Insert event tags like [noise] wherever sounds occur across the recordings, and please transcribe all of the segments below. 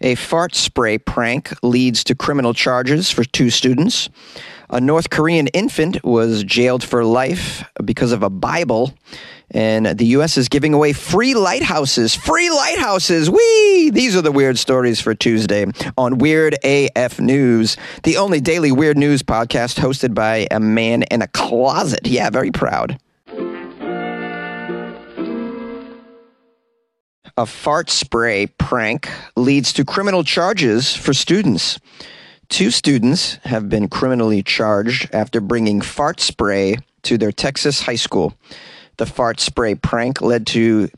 A fart spray prank leads to criminal charges for two students. A North Korean infant was jailed for life because of a Bible. And the U.S. is giving away free lighthouses. Free lighthouses! Whee! These are the weird stories for Tuesday on Weird AF News, the only daily weird news podcast hosted by a man in a closet. Yeah, very proud. A fart spray prank leads to criminal charges for students. Two students have been criminally charged after bringing fart spray to their Texas high school. The fart spray prank led to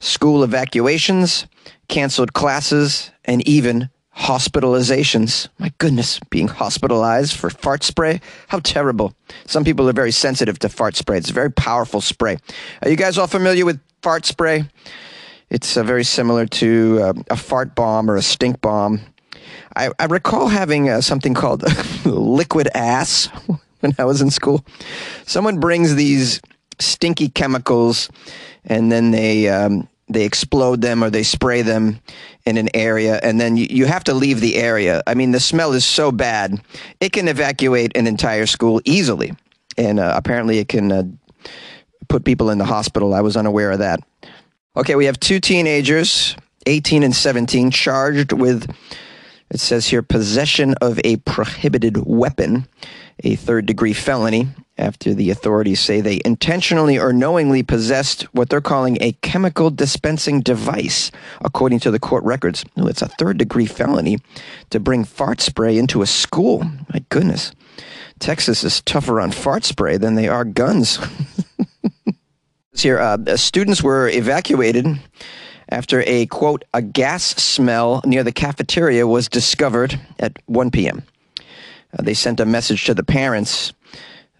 school evacuations, canceled classes, and even hospitalizations. My goodness, being hospitalized for fart spray? How terrible. Some people are very sensitive to fart spray. It's a very powerful spray. Are you guys all familiar with fart spray? It's uh, very similar to uh, a fart bomb or a stink bomb. I, I recall having uh, something called [laughs] liquid ass [laughs] when I was in school. Someone brings these stinky chemicals and then they um, they explode them or they spray them in an area and then you, you have to leave the area. I mean, the smell is so bad, it can evacuate an entire school easily. And uh, apparently, it can uh, put people in the hospital. I was unaware of that. Okay, we have two teenagers, 18 and 17, charged with it says here possession of a prohibited weapon, a third degree felony, after the authorities say they intentionally or knowingly possessed what they're calling a chemical dispensing device, according to the court records. Oh, it's a third degree felony to bring fart spray into a school. My goodness. Texas is tougher on fart spray than they are guns. [laughs] here, uh, students were evacuated after a quote a gas smell near the cafeteria was discovered at 1 p.m. Uh, they sent a message to the parents.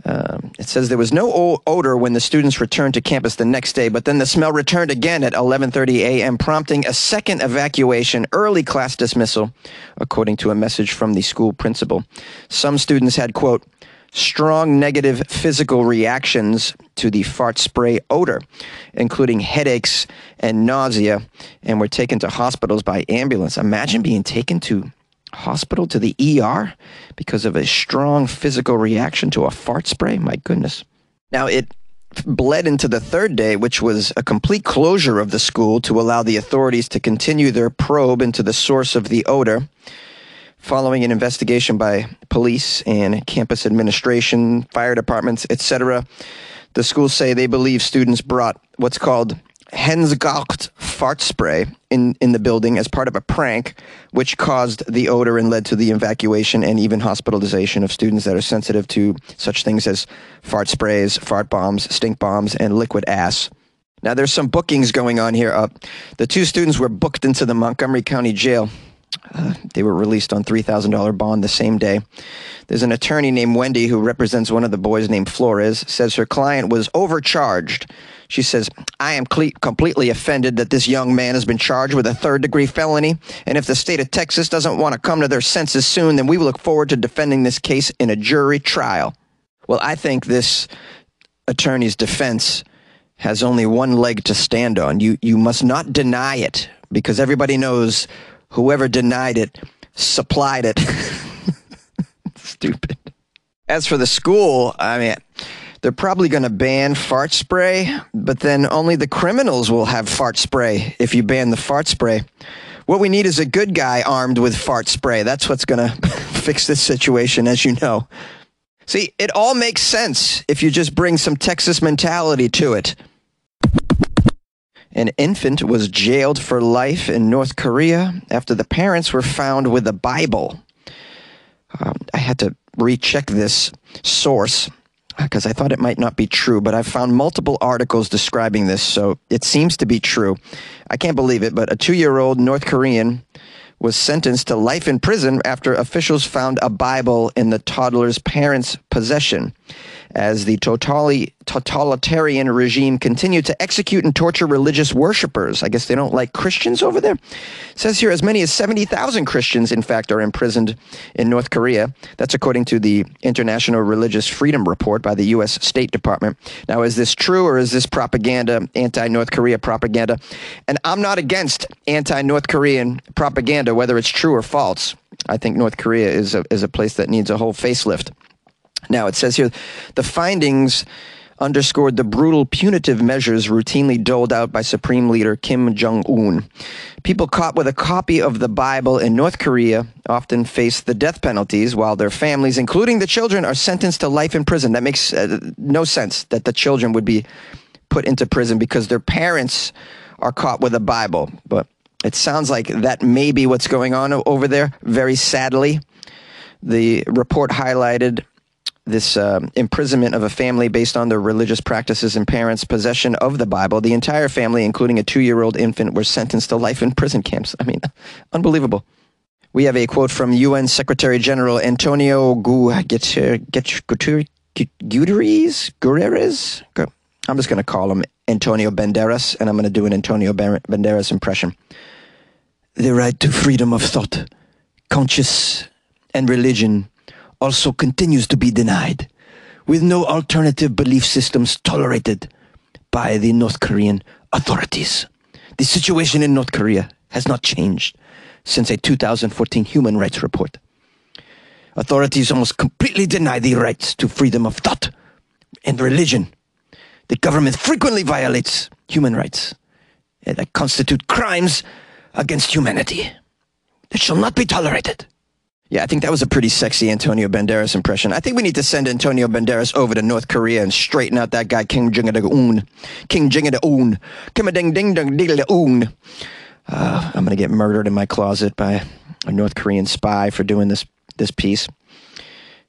Uh, it says there was no odor when the students returned to campus the next day, but then the smell returned again at 11:30 a.m., prompting a second evacuation, early class dismissal, according to a message from the school principal. Some students had quote strong negative physical reactions to the fart spray odor, including headaches and nausea, and were taken to hospitals by ambulance. Imagine being taken to hospital to the ER because of a strong physical reaction to a fart spray. My goodness. Now it bled into the third day, which was a complete closure of the school to allow the authorities to continue their probe into the source of the odor. Following an investigation by police and campus administration, fire departments, etc., the schools say they believe students brought what's called Hensgalt fart spray in, in the building as part of a prank, which caused the odor and led to the evacuation and even hospitalization of students that are sensitive to such things as fart sprays, fart bombs, stink bombs, and liquid ass. Now, there's some bookings going on here. Uh, the two students were booked into the Montgomery County Jail they were released on $3,000 bond the same day. There's an attorney named Wendy who represents one of the boys named Flores, says her client was overcharged. She says, I am cle- completely offended that this young man has been charged with a third degree felony. And if the state of Texas doesn't want to come to their senses soon, then we look forward to defending this case in a jury trial. Well, I think this attorney's defense has only one leg to stand on. You, you must not deny it because everybody knows whoever denied it supplied it. [laughs] Stupid. As for the school, I mean, they're probably going to ban fart spray, but then only the criminals will have fart spray if you ban the fart spray. What we need is a good guy armed with fart spray. That's what's going [laughs] to fix this situation, as you know. See, it all makes sense if you just bring some Texas mentality to it. An infant was jailed for life in North Korea after the parents were found with a Bible. Um, I had to recheck this source because I thought it might not be true, but I've found multiple articles describing this, so it seems to be true. I can't believe it, but a two year old North Korean was sentenced to life in prison after officials found a Bible in the toddler's parents' possession. as the totali- totalitarian regime continued to execute and torture religious worshippers. I guess they don't like Christians over there. It says here as many as 70,000 Christians, in fact, are imprisoned in North Korea. That's according to the International Religious Freedom Report by the U.S. State Department. Now, is this true or is this propaganda, anti North Korea propaganda? And I'm not against anti North Korean propaganda, whether it's true or false. I think North Korea is a, is a place that needs a whole facelift. Now, it says here the findings underscored the brutal punitive measures routinely doled out by Supreme Leader Kim Jong un. People caught with a copy of the Bible in North Korea often face the death penalties, while their families, including the children, are sentenced to life in prison. That makes uh, no sense that the children would be put into prison because their parents are caught with a Bible. But it sounds like that may be what's going on over there, very sadly. The report highlighted this uh, imprisonment of a family based on their religious practices and parents' possession of the Bible. The entire family, including a two year old infant, were sentenced to life in prison camps. I mean, [laughs] unbelievable. We have a quote from UN Secretary General Antonio Guterres. Guterres? I'm just going to call him Antonio Banderas, and I'm going to do an Antonio Banderas impression. The right to freedom of thought, conscience, and religion also continues to be denied, with no alternative belief systems tolerated by the North Korean authorities. The situation in North Korea has not changed since a 2014 human rights report. Authorities almost completely deny the rights to freedom of thought and religion. The government frequently violates human rights that constitute crimes against humanity that shall not be tolerated. Yeah, I think that was a pretty sexy Antonio Banderas impression. I think we need to send Antonio Banderas over to North Korea and straighten out that guy King Jing Un. King Jing Un. Kim ding ding ding ding Un. Uh, I'm gonna get murdered in my closet by a North Korean spy for doing this this piece.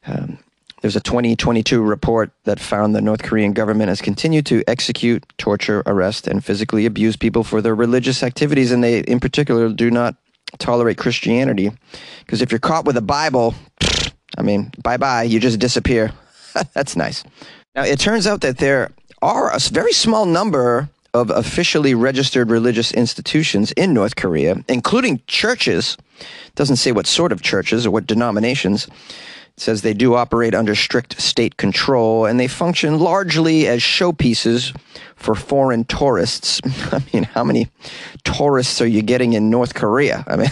Um, there's a 2022 report that found the North Korean government has continued to execute, torture, arrest, and physically abuse people for their religious activities, and they, in particular, do not tolerate Christianity. Because if you're caught with a Bible, I mean, bye bye, you just disappear. [laughs] That's nice. Now, it turns out that there are a very small number of officially registered religious institutions in North Korea, including churches. Doesn't say what sort of churches or what denominations. It says they do operate under strict state control and they function largely as showpieces for foreign tourists. [laughs] I mean, how many tourists are you getting in North Korea? I mean,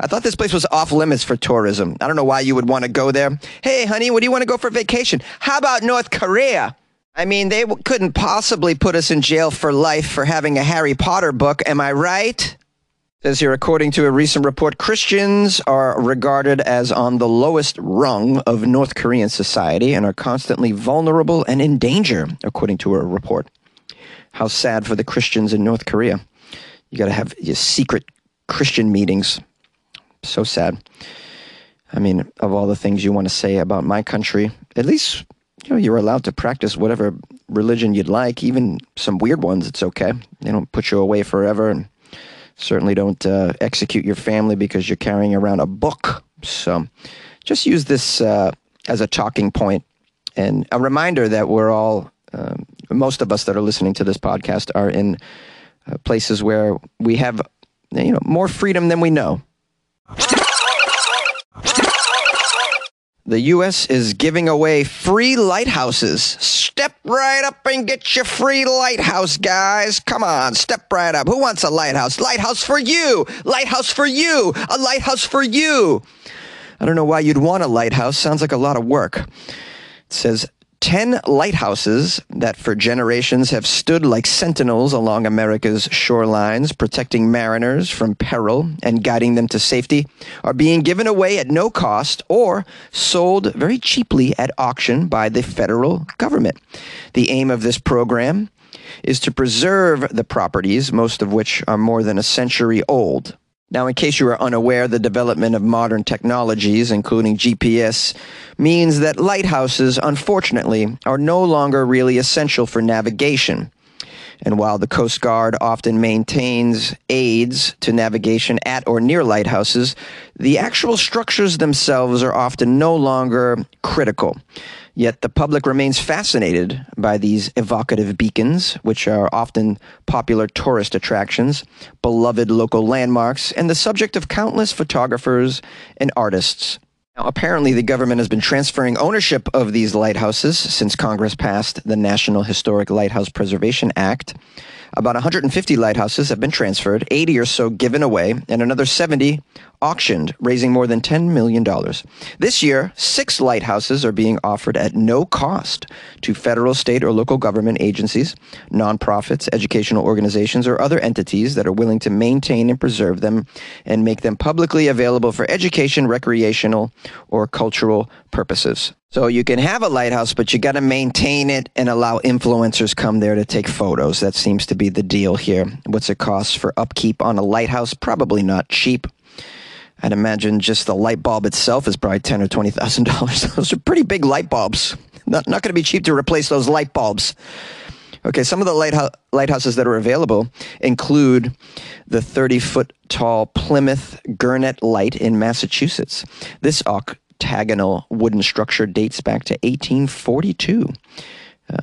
I thought this place was off limits for tourism. I don't know why you would want to go there. Hey, honey, what do you want to go for vacation? How about North Korea? I mean, they couldn't possibly put us in jail for life for having a Harry Potter book. Am I right? Says here, according to a recent report, Christians are regarded as on the lowest rung of North Korean society and are constantly vulnerable and in danger, according to a report. How sad for the Christians in North Korea. You got to have your secret Christian meetings. So sad. I mean, of all the things you want to say about my country, at least you know you're allowed to practice whatever religion you'd like, even some weird ones. It's okay. They don't put you away forever and Certainly don't uh, execute your family because you're carrying around a book. So just use this uh, as a talking point and a reminder that we're all, um, most of us that are listening to this podcast are in uh, places where we have you know more freedom than we know. The U.S. is giving away free lighthouses. Step right up and get your free lighthouse, guys. Come on, step right up. Who wants a lighthouse? Lighthouse for you. Lighthouse for you. A lighthouse for you. I don't know why you'd want a lighthouse. Sounds like a lot of work. It says 10 lighthouses that for generations have stood like sentinels along America's shorelines, protecting mariners from peril and guiding them to safety, are being given away at no cost or sold very cheaply at auction by the federal government. The aim of this program is to preserve the properties, most of which are more than a century old. Now, in case you are unaware, the development of modern technologies, including GPS, means that lighthouses, unfortunately, are no longer really essential for navigation. And while the Coast Guard often maintains aids to navigation at or near lighthouses, the actual structures themselves are often no longer critical. Yet the public remains fascinated by these evocative beacons, which are often popular tourist attractions, beloved local landmarks, and the subject of countless photographers and artists. Now, apparently, the government has been transferring ownership of these lighthouses since Congress passed the National Historic Lighthouse Preservation Act. About 150 lighthouses have been transferred, 80 or so given away, and another 70 auctioned, raising more than $10 million. This year, six lighthouses are being offered at no cost to federal, state, or local government agencies, nonprofits, educational organizations, or other entities that are willing to maintain and preserve them and make them publicly available for education, recreational, or cultural purposes. So you can have a lighthouse, but you got to maintain it and allow influencers come there to take photos. That seems to be the deal here. What's it cost for upkeep on a lighthouse? Probably not cheap. I'd imagine just the light bulb itself is probably ten or twenty thousand [laughs] dollars. Those are pretty big light bulbs. Not not going to be cheap to replace those light bulbs. Okay, some of the lighthouse, lighthouses that are available include the 30 foot tall Plymouth Gurnet Light in Massachusetts. This octagonal wooden structure dates back to 1842. Um,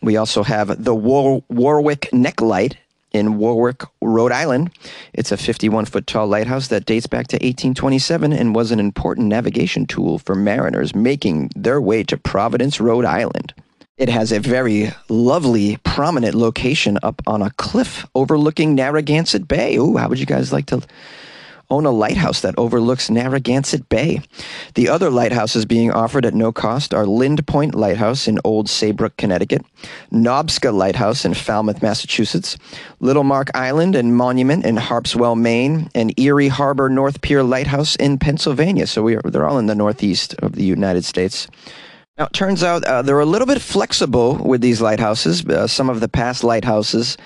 we also have the War- Warwick Neck Light in Warwick, Rhode Island. It's a 51 foot tall lighthouse that dates back to 1827 and was an important navigation tool for mariners making their way to Providence, Rhode Island. It has a very lovely, prominent location up on a cliff overlooking Narragansett Bay. Ooh, how would you guys like to own a lighthouse that overlooks Narragansett Bay. The other lighthouses being offered at no cost are Lynde Point Lighthouse in Old Saybrook, Connecticut, Nobska Lighthouse in Falmouth, Massachusetts, Little Mark Island and Monument in Harpswell, Maine, and Erie Harbor North Pier Lighthouse in Pennsylvania. So we are, they're all in the northeast of the United States. Now, it turns out uh, they're a little bit flexible with these lighthouses. Uh, some of the past lighthouses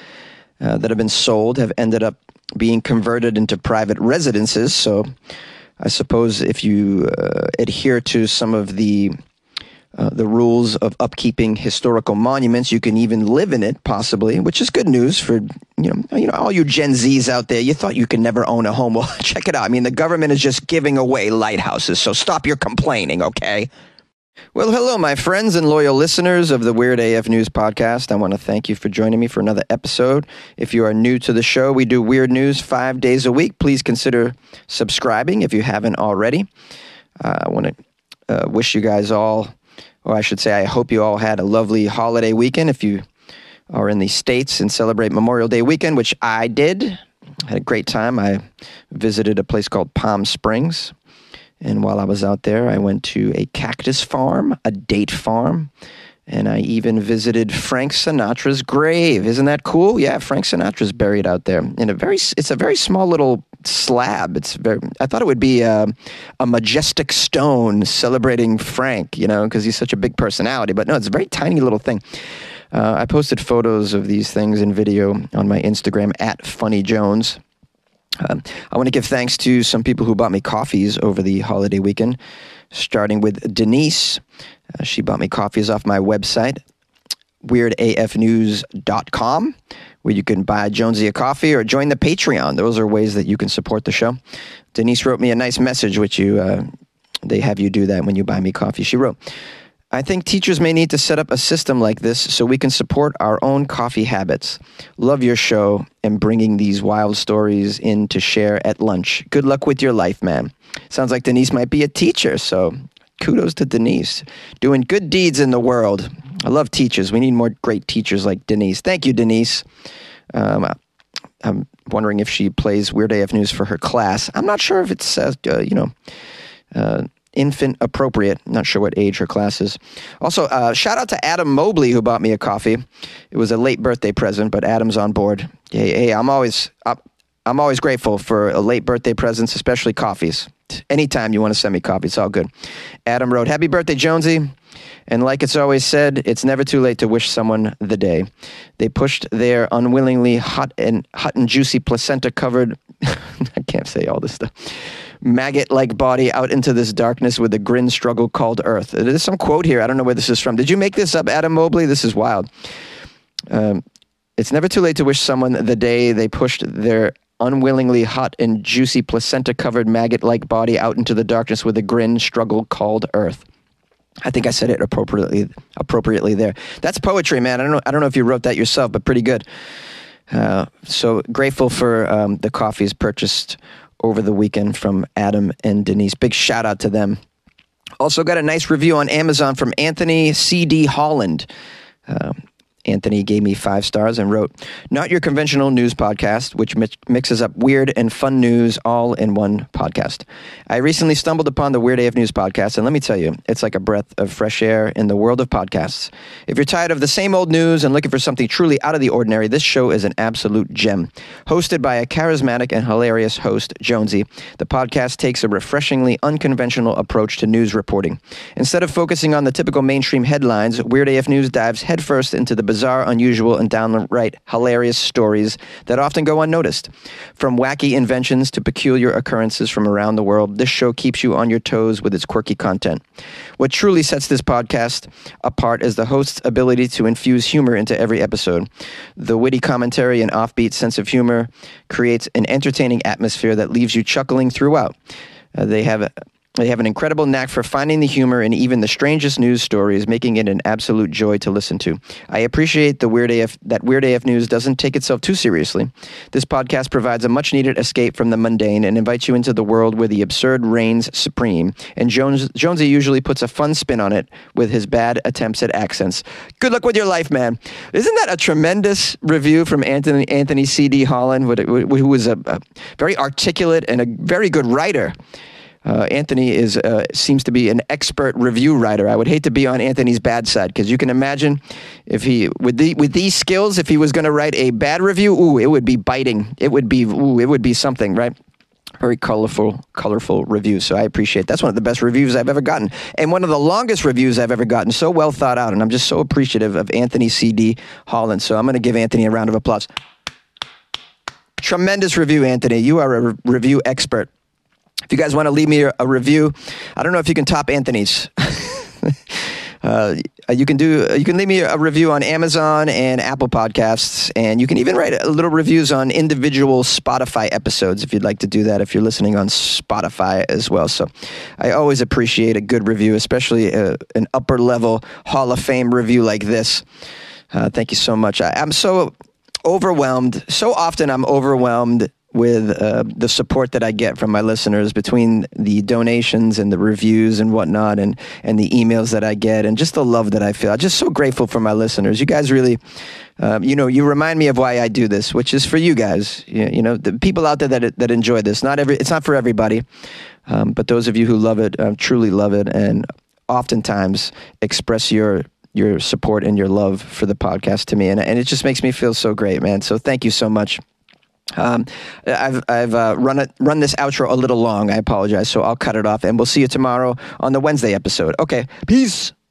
uh, that have been sold have ended up being converted into private residences. So I suppose if you uh, adhere to some of the uh, the rules of upkeeping historical monuments, you can even live in it, possibly, which is good news for you know you know all you Gen Zs out there. You thought you could never own a home. [laughs] Well, check it out. I mean, the government is just giving away lighthouses, so stop your complaining, okay? Well, hello, my friends and loyal listeners of the Weird AF News podcast. I want to thank you for joining me for another episode. If you are new to the show, we do weird news five days a week. Please consider subscribing if you haven't already. Uh, I want to uh, wish you guys all, or I should say, I hope you all had a lovely holiday weekend. If you are in the States and celebrate Memorial Day weekend, which I did, I had a great time. I visited a place called Palm Springs. And while I was out there, I went to a cactus farm, a date farm, and I even visited Frank Sinatra's grave. Isn't that cool? Yeah, Frank Sinatra's buried out there in a very. It's a very small little slab. It's very. I thought it would be a, a majestic stone celebrating Frank. You know, because he's such a big personality. But no, it's a very tiny little thing. Uh, I posted photos of these things in video on my Instagram at Funny Jones. Um, I want to give thanks to some people who bought me coffees over the holiday weekend, starting with Denise. Uh, she bought me coffees off my website, weirdafnews.com, where you can buy Jonesy a coffee or join the Patreon. Those are ways that you can support the show. Denise wrote me a nice message, which you uh, they have you do that when you buy me coffee. She wrote, I think teachers may need to set up a system like this so we can support our own coffee habits. Love your show and bringing these wild stories in to share at lunch. Good luck with your life, man. Sounds like Denise might be a teacher, so kudos to Denise. Doing good deeds in the world. I love teachers. We need more great teachers like Denise. Thank you, Denise. Um, I'm wondering if she plays Weird AF News for her class. I'm not sure if it says, uh, you know, uh, infant appropriate. Not sure what age her class is. Also, uh, shout out to Adam Mobley who bought me a coffee. It was a late birthday present, but Adam's on board. Hey, hey I'm always I'm always grateful for a late birthday presents, especially coffees. Anytime you want to send me coffee, it's all good. Adam wrote, "Happy birthday, Jonesy." And like it's always said, it's never too late to wish someone the day. They pushed their unwillingly hot and hot and juicy placenta covered [laughs] I can't say all this stuff maggot like body out into this darkness with a grin struggle called Earth. There's some quote here. I don't know where this is from. Did you make this up, Adam Mobley? This is wild. Um, it's never too late to wish someone the day they pushed their unwillingly hot and juicy placenta covered maggot like body out into the darkness with a grin struggle called Earth. I think I said it appropriately appropriately there. That's poetry, man. I don't know. I don't know if you wrote that yourself, but pretty good. Uh, so grateful for um, the coffees purchased over the weekend from Adam and Denise. Big shout out to them. Also got a nice review on Amazon from Anthony C.D. Holland. Uh, Anthony gave me five stars and wrote, Not your conventional news podcast, which mi- mixes up weird and fun news all in one podcast. I recently stumbled upon the Weird AF News podcast, and let me tell you, it's like a breath of fresh air in the world of podcasts. If you're tired of the same old news and looking for something truly out of the ordinary, this show is an absolute gem. Hosted by a charismatic and hilarious host, Jonesy, the podcast takes a refreshingly unconventional approach to news reporting. Instead of focusing on the typical mainstream headlines, Weird AF News dives headfirst into the bizarre, unusual, and downright hilarious stories that often go unnoticed. From wacky inventions to peculiar occurrences from around the world, this show keeps you on your toes with its quirky content. What truly sets this podcast apart is the host's ability to infuse humor into every episode. The witty commentary and offbeat sense of humor creates an entertaining atmosphere that leaves you chuckling throughout. Uh, they have they have an incredible knack for finding the humor in even the strangest news stories, making it an absolute joy to listen to. I appreciate the Weird AF that Weird AF News doesn't take itself too seriously. This podcast provides a much needed escape from the mundane and invites you into the world where the absurd reigns supreme. And Jones Jonesy usually puts a fun spin on it with his bad attempts at accents. Good luck with your life, man. Isn't that a tremendous review from Anthony Anthony C. D. Holland, who was a, a very articulate and a very good writer? Uh, Anthony is uh, seems to be an expert review writer. I would hate to be on Anthony's bad side because you can imagine if he with the with these skills, if he was going to write a bad review, ooh, it would be biting. It would be ooh, it would be something, right? Very colorful, colorful review. So I appreciate. That's one of the best reviews I've ever gotten, and one of the longest reviews I've ever gotten. So well thought out, and I'm just so appreciative of Anthony C.D. Holland. So I'm going to give Anthony a round of applause. Tremendous review, Anthony. You are a re- review expert. If you guys want to leave me a, review, I don't know if you can top Anthony's. [laughs] Uh, you can do you can leave me a review on Amazon and Apple Podcasts, and you can even write little reviews on individual Spotify episodes if you'd like to do that. If you're listening on Spotify as well, so I always appreciate a good review, especially a, uh, an upper level Hall of Fame review like this. Uh, thank you so much. I, I'm so overwhelmed. So often I'm overwhelmed with uh, the support that I get from my listeners between the donations and the reviews and whatnot, and and the emails that I get, and just the love that I feel. I'm just so grateful for my listeners. You guys really, um, you know, you remind me of why I do this, which is for you guys. You, know, the people out there that that enjoy this. Not every, it's not for everybody, um, but those of you who love it, uh, truly love it, and oftentimes express your your support and your love for the podcast to me, and and it just makes me feel so great, man. So thank you so much. Um, I've I've uh, run it run this outro a little long. I apologize, so I'll cut it off, and we'll see you tomorrow on the Wednesday episode. Okay, peace.